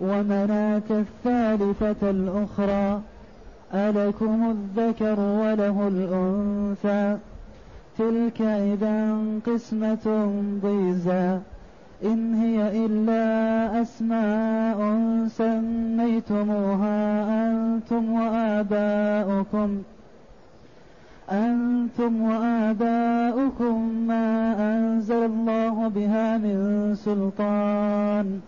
ومناة الثالثة الأخرى ألكم الذكر وله الأنثى. تلك إذا قسمة ضيزى إن هي إلا أسماء سميتموها أنتم وآباؤكم. أنتم وآباؤكم ما أنزل الله بها من سلطان.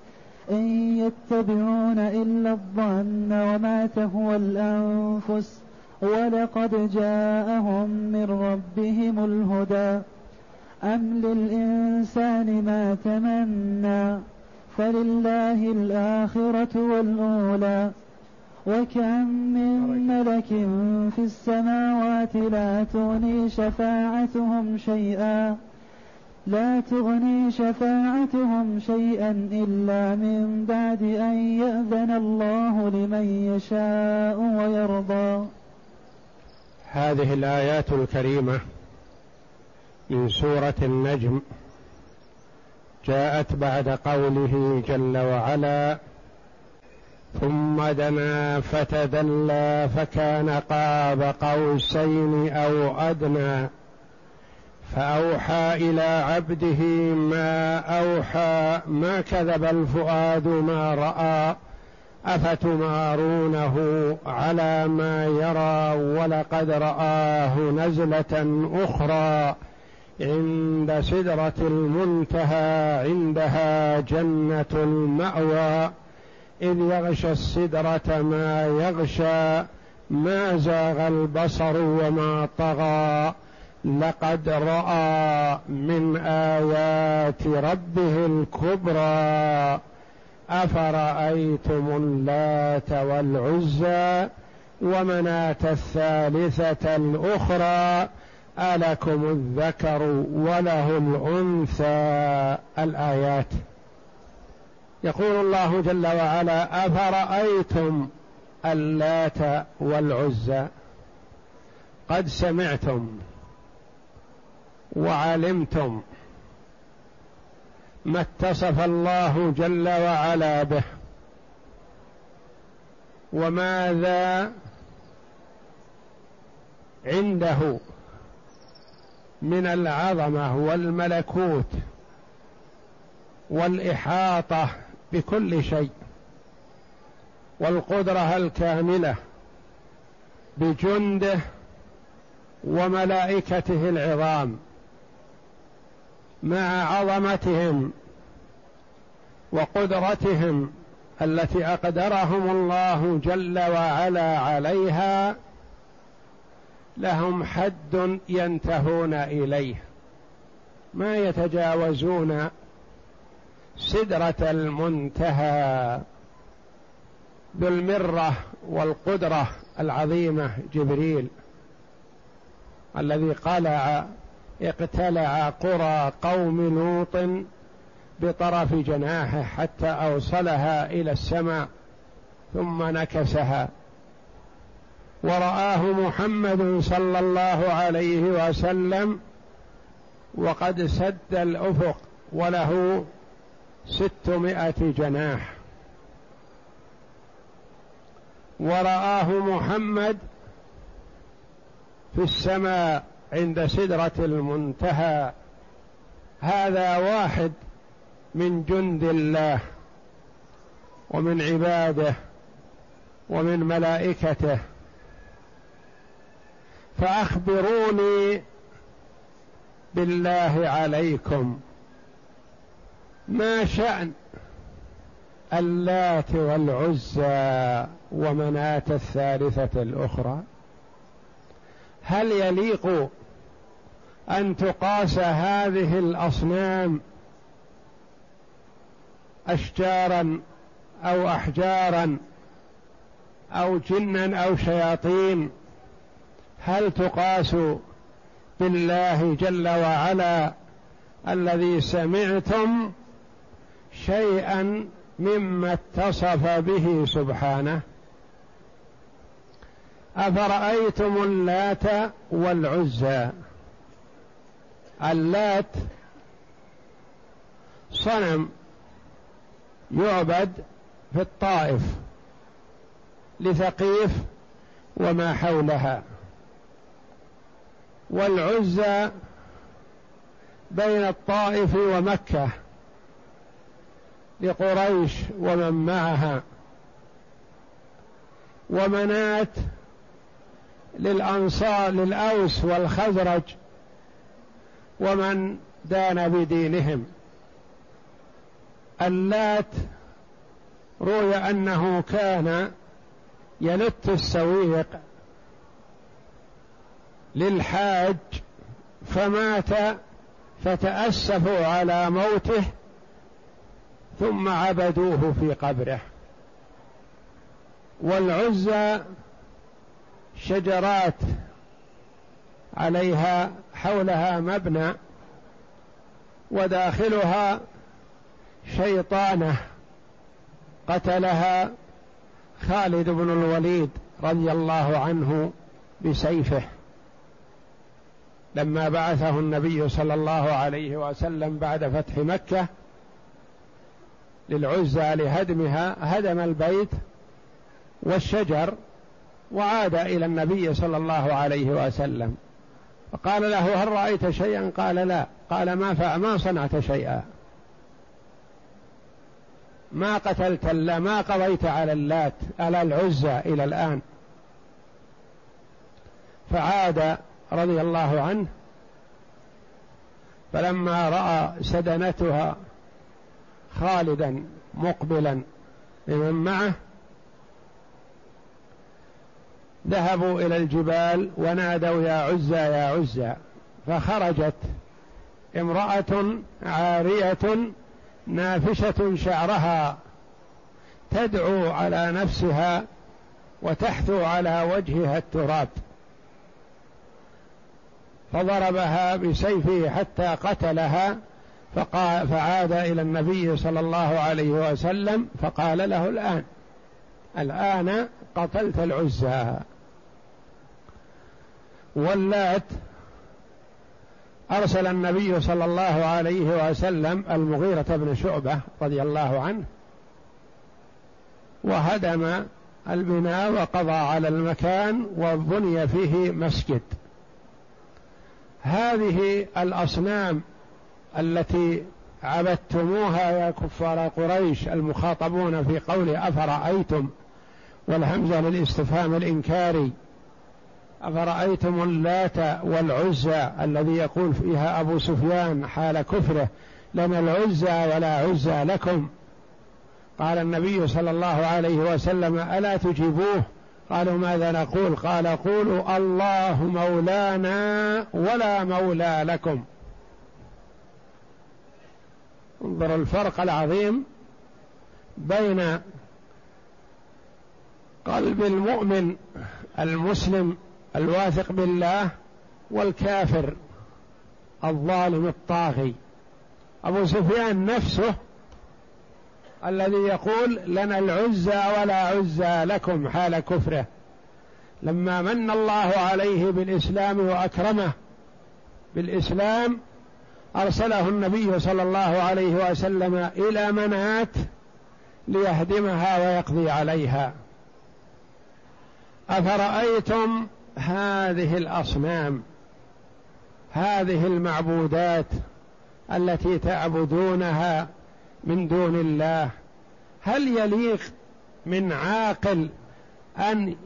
إن يتبعون إلا الظن وما تهوى الأنفس ولقد جاءهم من ربهم الهدى. أم للإنسان ما تمنى فلله الآخرة والأولى. وكم من ملك في السماوات لا تغني شفاعتهم شيئا. لا تغني شفاعتهم شيئا إلا من بعد أن يأذن الله لمن يشاء ويرضى. هذه الآيات الكريمة من سورة النجم جاءت بعد قوله جل وعلا ثم دنا فتدلى فكان قاب قوسين أو أدنى فأوحى إلى عبده ما أوحى ما كذب الفؤاد ما رأى أفتمارونه على ما يرى ولقد رآه نزلة أخرى عند سدرة المنتهى عندها جنة المأوى. إذ يغشى السدرة ما يغشى ما زاغ البصر وما طغى. لقد رأى من آيات ربه الكبرى. أفرأيتم اللات والعزى ومناة الثالثة الأخرى؟ ألكم الذكر وله الأنثى. الآيات. يقول الله جل وعلا أفرأيتم اللات والعزى؟ قد سمعتم وعلمتم ما اتصف الله جل وعلا به وماذا عنده من العظمة والملكوت والإحاطة بكل شيء والقدرة الكاملة بجنده وملائكته العظام. مع عظمتهم وقدرتهم التي أقدرهم الله جل وعلا عليها لهم حد ينتهون إليه. ما يتجاوزون سدرة المنتهى ذو المره والقدرة العظيمة جبريل الذي قلع اقتلع قرى قوم لوط بطرف جناحه حتى أوصلها إلى السماء ثم نكسها. ورآه محمد صلى الله عليه وسلم وقد سد الأفق وله ستمائة جناح. ورآه محمد في السماء عند سدرة المنتهى. هذا واحد من جند الله ومن عباده ومن ملائكته. فأخبروني بالله عليكم ما شأن اللات والعزى ومناة الثالثة الأخرى. هل يليق أن تقاس هذه الأصنام أشجارا أو أحجارا أو جنا أو شياطين؟ هل تقاس بالله جل وعلا الذي سمعتم شيئا مما اتصف به سبحانه؟ أفرأيتم اللات والعزى؟ اللات صنم يعبد في الطائف لثقيف وما حولها. والعزى بين الطائف ومكة لقريش ومن معها. ومنات للأنصار للأوس والخزرج ومن دان بدينهم. اللات روي أنه كان يلت السويق للحاج فمات فتأسفوا على موته ثم عبدوه في قبره. والعزى شجرات عليها حولها مبنى وداخلها شيطانة قتلها خالد بن الوليد رضي الله عنه بسيفه. لما بعثه النبي صلى الله عليه وسلم بعد فتح مكة للعزى لهدمها هدم البيت والشجر وعاد إلى النبي صلى الله عليه وسلم. فقال له هل رأيت شيئا؟ قال لا. قال ما ما صنعت شيئا. ما قتلت الا ما قضيت على اللات على العزى إلى الآن. فعاد رضي الله عنه. فلما رأى سدنتها خالدا مقبلا بمن معه ذهبوا إلى الجبال ونادوا يا عزى يا عزى. فخرجت امرأة عارية نافشة شعرها تدعو على نفسها وتحثو على وجهها التراب. فضربها بسيفه حتى قتلها فقال فعاد إلى النبي صلى الله عليه وسلم فقال له الآن الآن قتلت العزى. واللات أرسل النبي صلى الله عليه وسلم المغيرة بن شعبة رضي الله عنه وهدم البناء وقضى على المكان وبني فيه مسجد. هذه الأصنام التي عبدتموها يا كفار قريش المخاطبون في قول أفرأيتم والهمزه للاستفهام الإنكاري أفرأيتم اللات والعزى الذي يقول فيها أبو سفيان حال كفره لنا العزى ولا عزى لكم؟ قال النبي صلى الله عليه وسلم ألا تجيبوه؟ قالوا ماذا نقول؟ قال قولوا الله مولانا ولا مولى لكم. انظر الفرق العظيم بين قلب المؤمن المسلم الواثق بالله والكافر الظالم الطاغي. أبو سفيان نفسه الذي يقول لنا العزى ولا عزى لكم حال كفره. لما من الله عليه بالإسلام وأكرمه بالإسلام أرسله النبي صلى الله عليه وسلم إلى منات ليهدمها ويقضي عليها. أفرأيتم هذه الأصنام هذه المعبودات التي تعبدونها من دون الله هل يليق من عاقل أن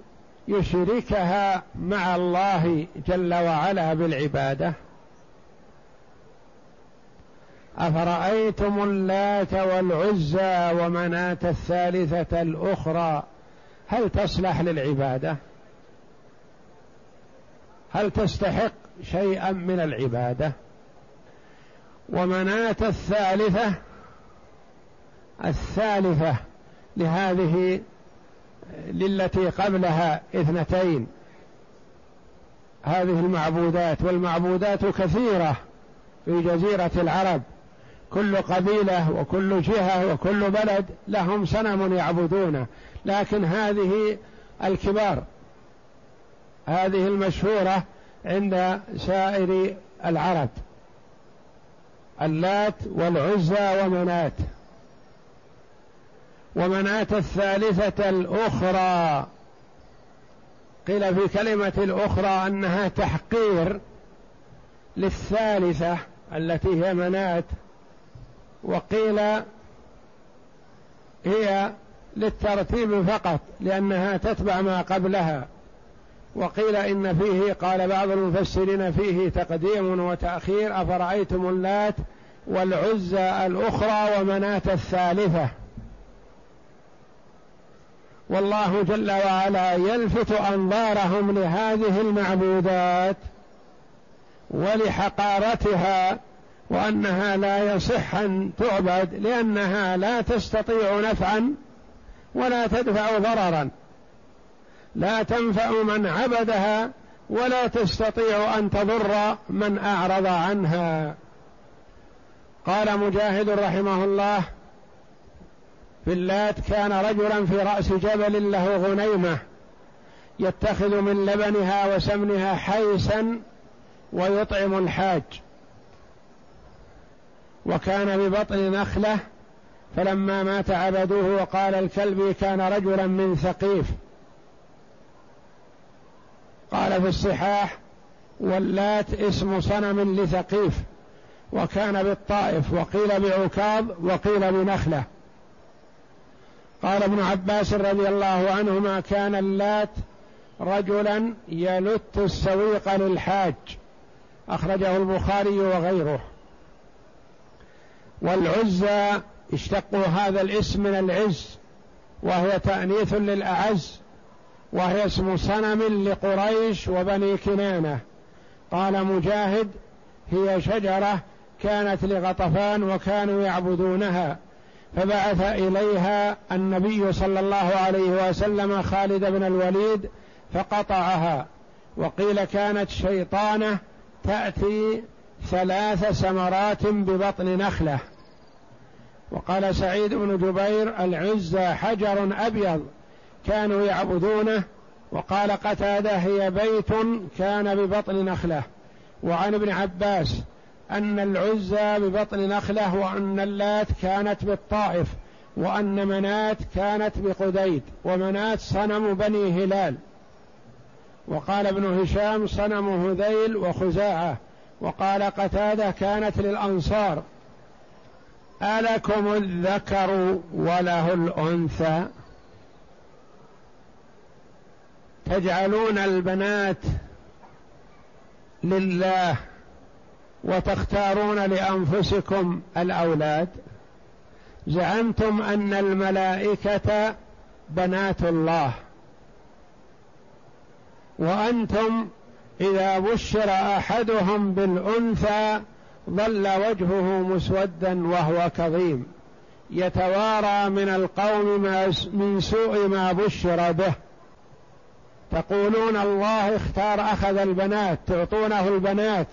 يشركها مع الله جل وعلا بالعبادة؟ أفرأيتم اللات والعزى ومناة الثالثة الأخرى هل تصلح للعبادة؟ هل تستحق شيئا من العبادة؟ ومناة الثالثة الثالثة لهذه للتي قبلها اثنتين. هذه المعبودات والمعبودات كثيرة في جزيرة العرب. كل قبيلة وكل جهة وكل بلد لهم صنم يعبدونه لكن هذه الكبار. هذه المشهورة عند سائر العرب. اللات والعزى ومنات. ومناة الثالثة الأخرى. قيل في كلمة الأخرى أنها تحقير للثالثة التي هي منات. وقيل هي للترتيب فقط لأنها تتبع ما قبلها. وقيل إن فيه قال بعض المفسرين فيه تقديم وتأخير أفرأيتم اللات والعزى الأخرى ومناة الثالثة. والله جل وعلا يلفت أنظارهم لهذه المعبودات ولحقارتها وأنها لا يصح أن تعبد لأنها لا تستطيع نفعا ولا تدفع ضررا. لا تنفع من عبدها ولا تستطيع أن تضر من أعرض عنها. قال مجاهد رحمه الله في اللات كان رجلا في رأس جبل له غنيمة يتخذ من لبنها وسمنها حيسا ويطعم الحاج. وكان ببطن نخلة فلما مات عبدوه وقال الكلبي كان رجلا من ثقيف. قال في الصحاح واللات اسم صنم لثقيف وكان بالطائف وقيل بعكاظ وقيل بنخلة. قال ابن عباس رضي الله عنهما كان اللات رجلا يلت السويق للحاج أخرجه البخاري وغيره. والعزى اشتقوا هذا الاسم من العز وهي تأنيث للأعز. وهي اسم صنم لقريش وبني كنانة. قال مجاهد هي شجرة كانت لغطفان وكانوا يعبدونها. فبعث إليها النبي صلى الله عليه وسلم خالد بن الوليد فقطعها. وقيل كانت شيطانة تأتي ثلاث سمرات ببطن نخلة. وقال سعيد بن جبير العزى حجر أبيض. كانوا يعبدونه وقال قتادة هي بيت كان ببطن نخلة. وعن ابن عباس أن العزى ببطن نخلة وأن اللات كانت بالطائف وأن منات كانت بقديد ومنات صنم بني هلال. وقال ابن هشام صنم هذيل وخزاعة. وقال قتادة كانت للأنصار. ألكم الذكر وله الأنثى؟ تجعلون البنات لله وتختارون لأنفسكم الأولاد. زعمتم أن الملائكة بنات الله. وأنتم إذا بشر أحدهم بالأنثى ظل وجهه مسودا وهو كظيم. يتوارى من القوم من سوء ما بشر به. تقولون الله اختار أخذ البنات تعطونه البنات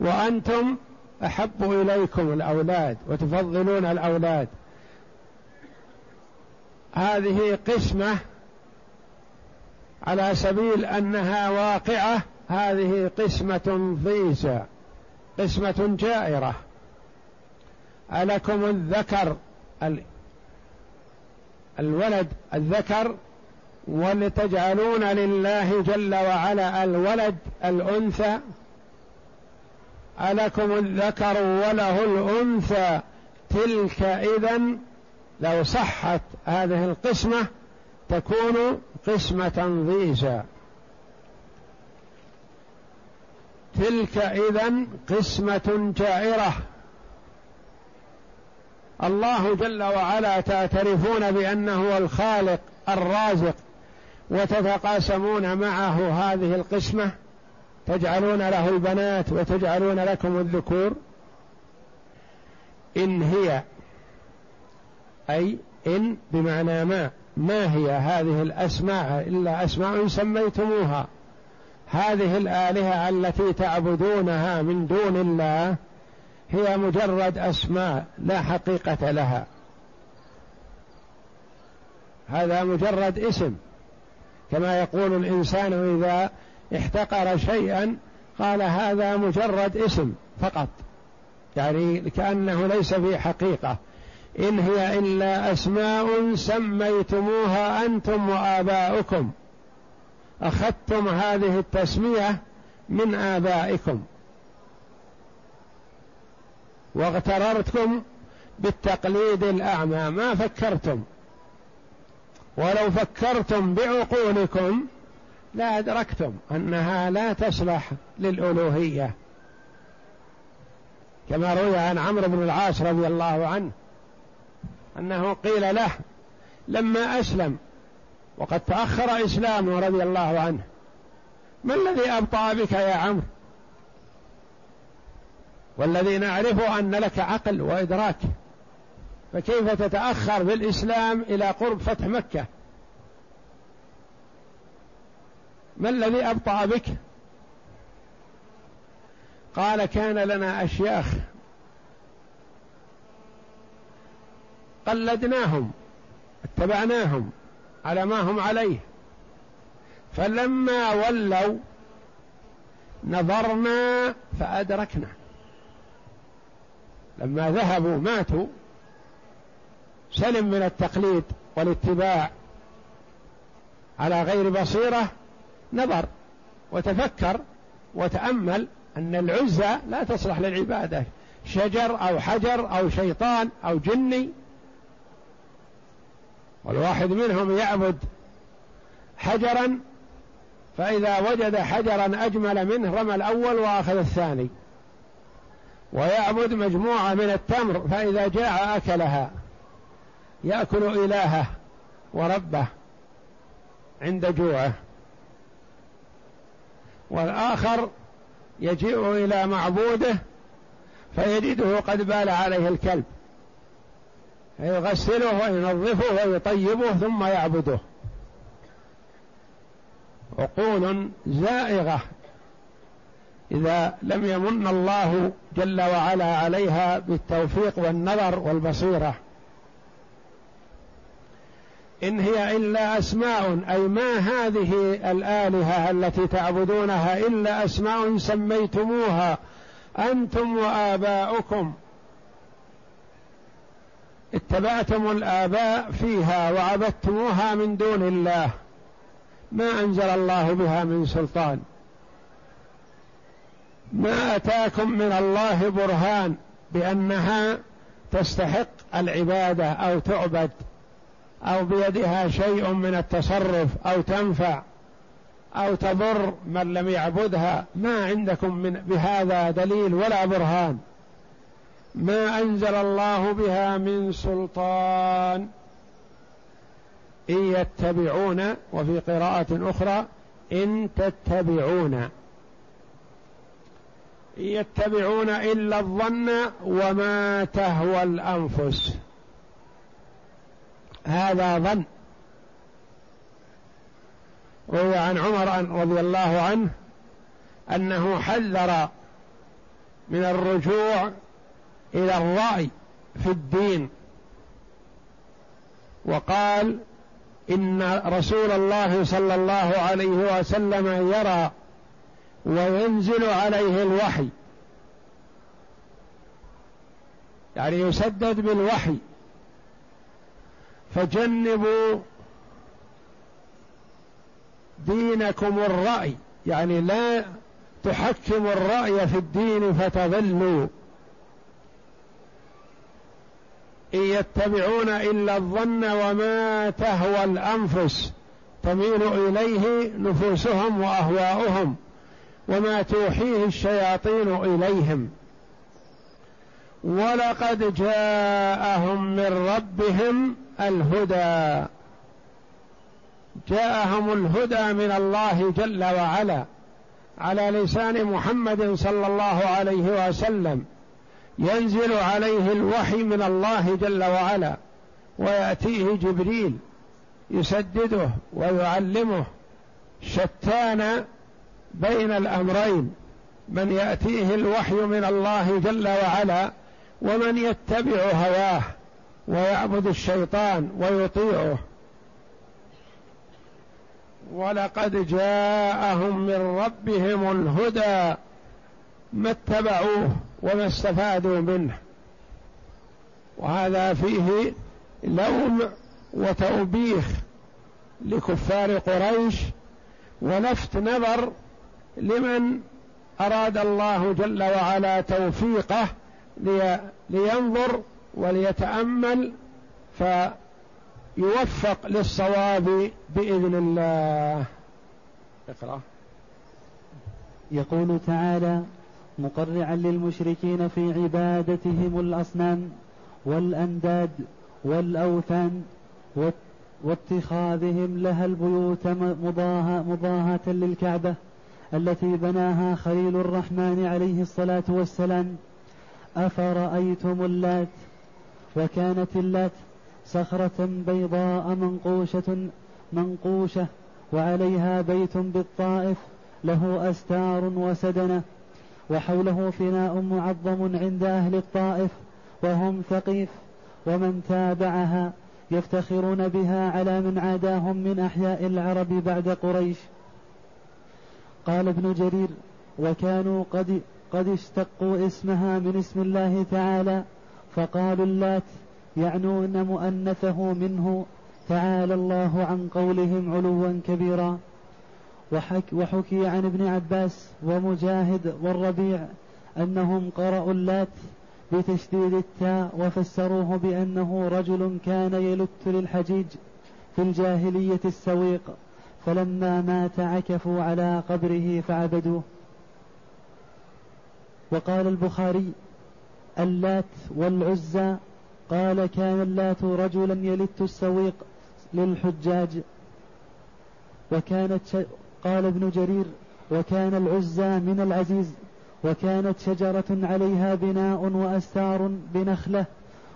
وأنتم أحب إليكم الأولاد وتفضلون الأولاد. هذه قسمة على سبيل أنها واقعة. هذه قسمة ضيزى قسمة جائرة. ألكم الذكر الولد الذكر ولتجعلون لله جل وعلا الولد الأنثى. ألكم الذكر وله الأنثى. تلك إذا لو صحت هذه القسمة تكون قسمة ضيزى تلك إذا قسمة جائرة. الله جل وعلا تعترفون بأنه الخالق الرازق. وتتقاسمون معه هذه القسمة تجعلون له البنات وتجعلون لكم الذكور. إن هي أي إن بمعنى ما ما هي هذه الأسماء؟ إلا أسماء سميتموها. هذه الآلهة التي تعبدونها من دون الله هي مجرد أسماء لا حقيقة لها. هذا مجرد اسم. كما يقول الإنسان إذا احتقر شيئا قال هذا مجرد اسم فقط. يعني كأنه ليس في حقيقة. إن هي إلا أسماء سميتموها أنتم وآباؤكم. أخذتم هذه التسمية من آبائكم. واغتررتم بالتقليد الأعمى. ما فكرتم. ولو فكرتم بعقولكم لا أدركتم أنها لا تصلح للألوهية. كما روي عن عمرو بن العاص رضي الله عنه أنه قيل له لما أسلم وقد تأخر إسلامه رضي الله عنه ما الذي أبطأ بك يا عمرو؟ والذي نعرفه أن لك عقل وإدراك. فكيف تتأخر بالإسلام إلى قرب فتح مكة؟ ما الذي أبطأ بك؟ قال كان لنا أشياخ قلدناهم اتبعناهم على ما هم عليه. فلما ولوا نظرنا فأدركنا. لما ذهبوا ماتوا سلم من التقليد والاتباع على غير بصيرة نظر وتفكر وتأمل أن العزى لا تصلح للعبادة شجر أو حجر أو شيطان أو جني. والواحد منهم يعبد حجرا فإذا وجد حجرا أجمل منه رمى الأول وأخذ الثاني. ويعبد مجموعة من التمر فإذا جاع أكلها. يأكل إلهه وربه عند جوعه. والآخر يجيء إلى معبوده فيجده قد بال عليه الكلب. يغسله وينظفه ويطيبه ثم يعبده. عقول زائغة. إذا لم يمن الله جل وعلا عليها بالتوفيق والنظر والبصيرة. إن هي إلا أسماء أي ما هذه الآلهة التي تعبدونها إلا أسماء سميتموها أنتم وآباؤكم. اتبعتم الآباء فيها وعبدتموها من دون الله. ما أنزل الله بها من سلطان. ما أتاكم من الله برهان بأنها تستحق العبادة أو تعبد. أو بيدها شيء من التصرف أو تنفع أو تضر من لم يعبدها. ما عندكم من بهذا دليل ولا برهان. ما أنزل الله بها من سلطان. إن يتبعون وفي قراءة أخرى إن تتبعون. إن يتبعون إلا الظن وما تهوى الأنفس. هذا ظن. روي عن عمر رضي الله عنه أنه حذر من الرجوع إلى الرأي في الدين. وقال إن رسول الله صلى الله عليه وسلم يرى وينزل عليه الوحي. يعني يسدد بالوحي. فجنبوا دينكم الرأي يعني لا تحكموا الرأي في الدين فتضلوا. إن يتبعون إلا الظن وما تهوى الأنفس تميل إليه نفوسهم وأهواؤهم وما توحيه الشياطين إليهم. ولقد جاءهم من ربهم الهدى. جاءهم الهدى من الله جل وعلا على لسان محمد صلى الله عليه وسلم. ينزل عليه الوحي من الله جل وعلا ويأتيه جبريل يسدده ويعلمه شتان بين الأمرين من يأتيه الوحي من الله جل وعلا ومن يتبع هواه. ويعبد الشيطان ويطيعه. ولقد جاءهم من ربهم الهدى ما اتبعوه وما استفادوا منه. وهذا فيه لوم وتوبيخ لكفار قريش ولفت نظر لمن أراد الله جل وعلا توفيقه لي لينظر وليتأمل فيوفق للصواب بإذن الله. اقرأ. يقول تعالى مقرعا للمشركين في عبادتهم الأصنام والأنداد والأوثان واتخاذهم لها البيوت مضاهة مضاهاة للكعبة التي بناها خليل الرحمن عليه الصلاة والسلام. أفرأيتم اللات وكانت اللات صخرة بيضاء منقوشة منقوشة وعليها بيت بالطائف له أستار وسدنة وحوله فناء معظم عند أهل الطائف وهم ثقيف ومن تابعها يفتخرون بها على من عاداهم من أحياء العرب بعد قريش. قال ابن جرير وكانوا قد قد اشتقوا اسمها من اسم الله تعالى فقالوا اللات يعنون مؤنثه منه تعالى الله عن قولهم علوا كبيرا. وحك وحكي عن ابن عباس ومجاهد والربيع أنهم قرأوا اللات بتشديد التاء وفسروه بأنه رجل كان يلت للحجيج في الجاهلية السويق فلما مات عكفوا على قبره فعبدوه. وقال البخاري اللات والعزى قال كان اللات رجلا يلت السويق للحجاج وكانت. قال ابن جرير وكان العزى من العزيز وكانت شجرة عليها بناء وأستار بنخلة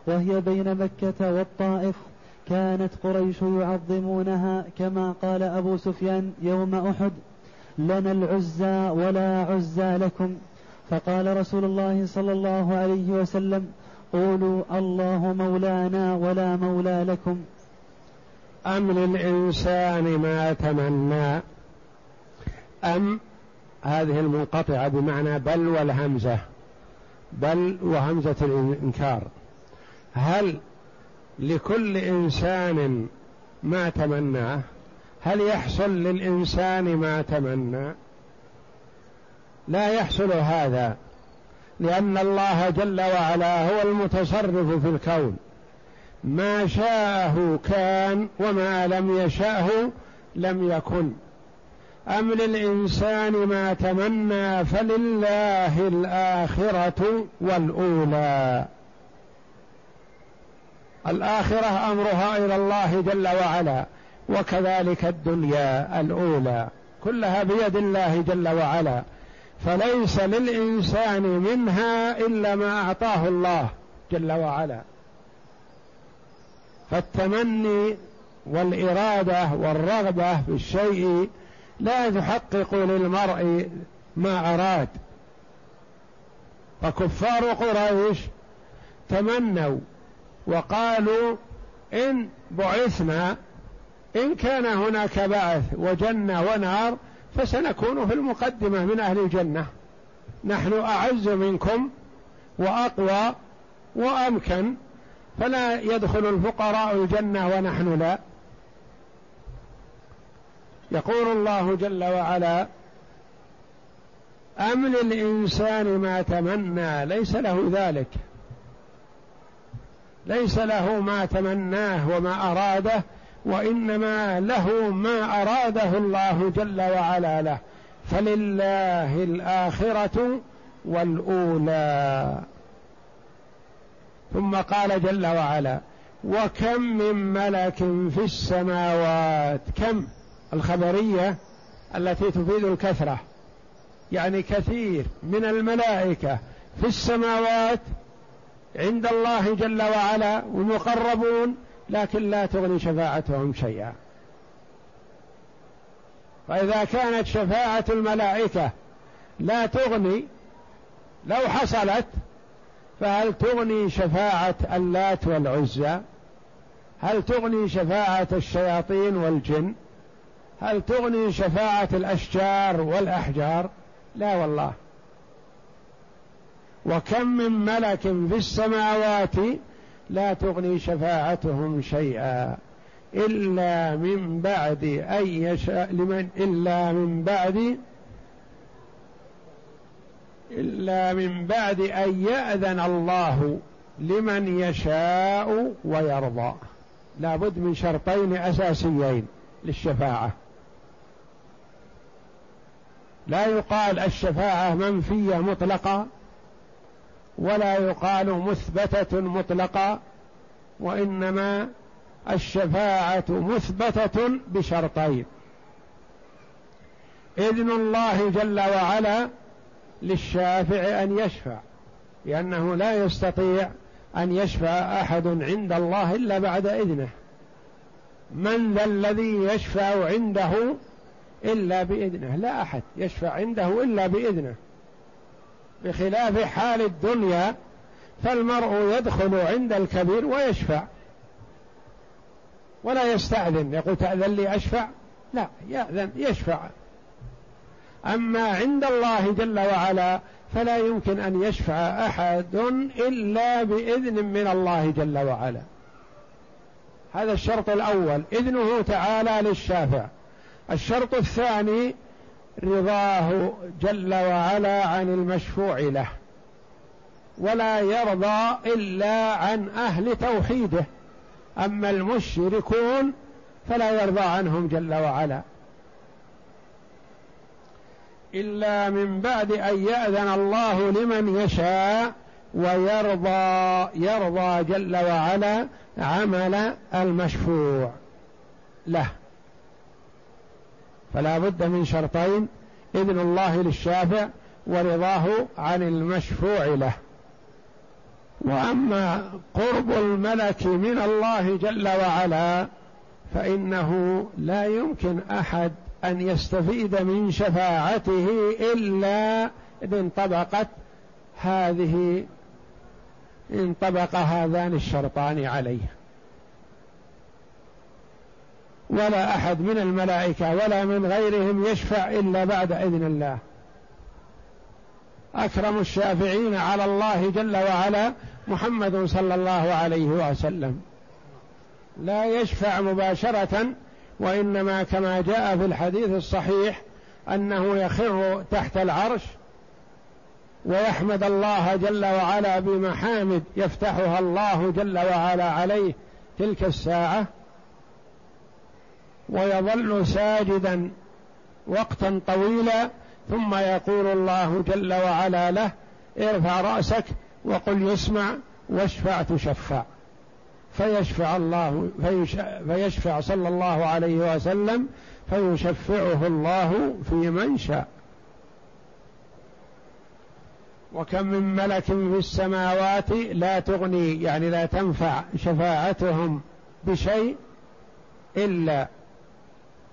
وهي بين مكة والطائف كانت قريش يعظمونها كما قال أبو سفيان يوم أحد لنا العزى ولا عزى لكم فقال رسول الله صلى الله عليه وسلم قولوا الله مولانا ولا مولى لكم. أم للإنسان ما تمنى؟ أم هذه المنقطعة بمعنى بل والهمزة بل وهمزة الإنكار. هل لكل إنسان ما تمناه هل يحصل للإنسان ما تمنى؟ لا يحصل هذا لأن الله جل وعلا هو المتصرف في الكون. ما شاءه كان وما لم يشأه لم يكن. أم للإنسان ما تمنى فلله الآخرة والأولى. الآخرة أمرها إلى الله جل وعلا وكذلك الدنيا الأولى. كلها بيد الله جل وعلا. فليس للإنسان منها إلا ما أعطاه الله جل وعلا. فالتمني والإرادة والرغبة في الشيء لا تحقق للمرء ما أراد. فكفار قريش تمنوا وقالوا إن بعثنا إن كان هناك بعث وجنة ونار فسنكون في المقدمة من أهل الجنة. نحن أعز منكم وأقوى وأمكن فلا يدخل الفقراء الجنة ونحن لا. يقول الله جل وعلا أم للإنسان ما تمنى ليس له ذلك. ليس له ما تمناه وما أراده وإنما له ما أراده الله جل وعلا له. فلله الآخرة والأولى. ثم قال جل وعلا وكم من ملك في السماوات؟ كم؟ الخبرية التي تفيد الكثرة. يعني كثير من الملائكة في السماوات عند الله جل وعلا والمقربون لكن لا تغني شفاعتهم شيئا. فإذا كانت شفاعة الملائكة لا تغني لو حصلت فهل تغني شفاعة اللات والعزى؟ هل تغني شفاعة الشياطين والجن؟ هل تغني شفاعة الأشجار والأحجار؟ لا والله. وكم من ملك في السماوات لا تغني شفاعتهم شيئا إلا من بعد أن يشاء لمن؟ إلا من بعد إلا من بعد أن يأذن الله لمن يشاء ويرضى. لابد من شرطين أساسيين للشفاعة. لا يقال الشفاعة منفية مطلقة ولا يقال مثبتة مطلقة وإنما الشفاعة مثبتة بشرطين. إذن الله جل وعلا للشافع أن يشفع لأنه لا يستطيع أن يشفع أحد عند الله إلا بعد إذنه. من ذا الذي يشفع عنده إلا بإذنه؟ لا أحد يشفع عنده إلا بإذنه. بخلاف حال الدنيا فالمرء يدخل عند الكبير ويشفع. ولا يستأذن. يقول تأذن لي أشفع؟ لا يأذن يشفع. أما عند الله جل وعلا فلا يمكن أن يشفع أحد إلا بإذن من الله جل وعلا. هذا الشرط الأول. إذنه تعالى للشافع. الشرط الثاني رضاه جل وعلا عن المشفوع له ولا يرضى إلا عن أهل توحيده. أما المشركون فلا يرضى عنهم جل وعلا. إلا من بعد أن يأذن الله لمن يشاء ويرضى يرضى جل وعلا عمل المشفوع له. فلا بد من شرطين إذن الله للشافع ورضاه عن المشفوع له. وأما قرب الملك من الله جل وعلا فإنه لا يمكن أحد أن يستفيد من شفاعته إلا ان انطبقت هذه انطبق هذان الشرطان عليه. ولا أحد من الملائكة ولا من غيرهم يشفع إلا بعد إذن الله. أكرم الشافعين على الله جل وعلا محمد صلى الله عليه وسلم. لا يشفع مباشرة وإنما كما جاء في الحديث الصحيح أنه يخر تحت العرش ويحمد الله جل وعلا بمحامد يفتحها الله جل وعلا عليه تلك الساعة ويظل ساجدا وقتا طويلا ثم يقول الله جل وعلا له ارفع رأسك وقل يسمع واشفع تشفع. فيشفع الله فيشفع صلى الله عليه وسلم فيشفعه الله في من شاء. وكم من ملك في السماوات لا تغني يعني لا تنفع شفاعتهم بشيء إلا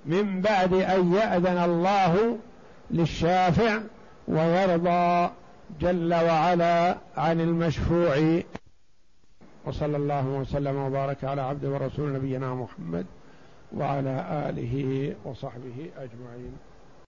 من بعد أن يأذن الله للشافع ويرضى جل وعلا عن المشفوع. وصلى الله وسلم وبارك على عبد ورسول نبينا محمد وعلى آله وصحبه أجمعين.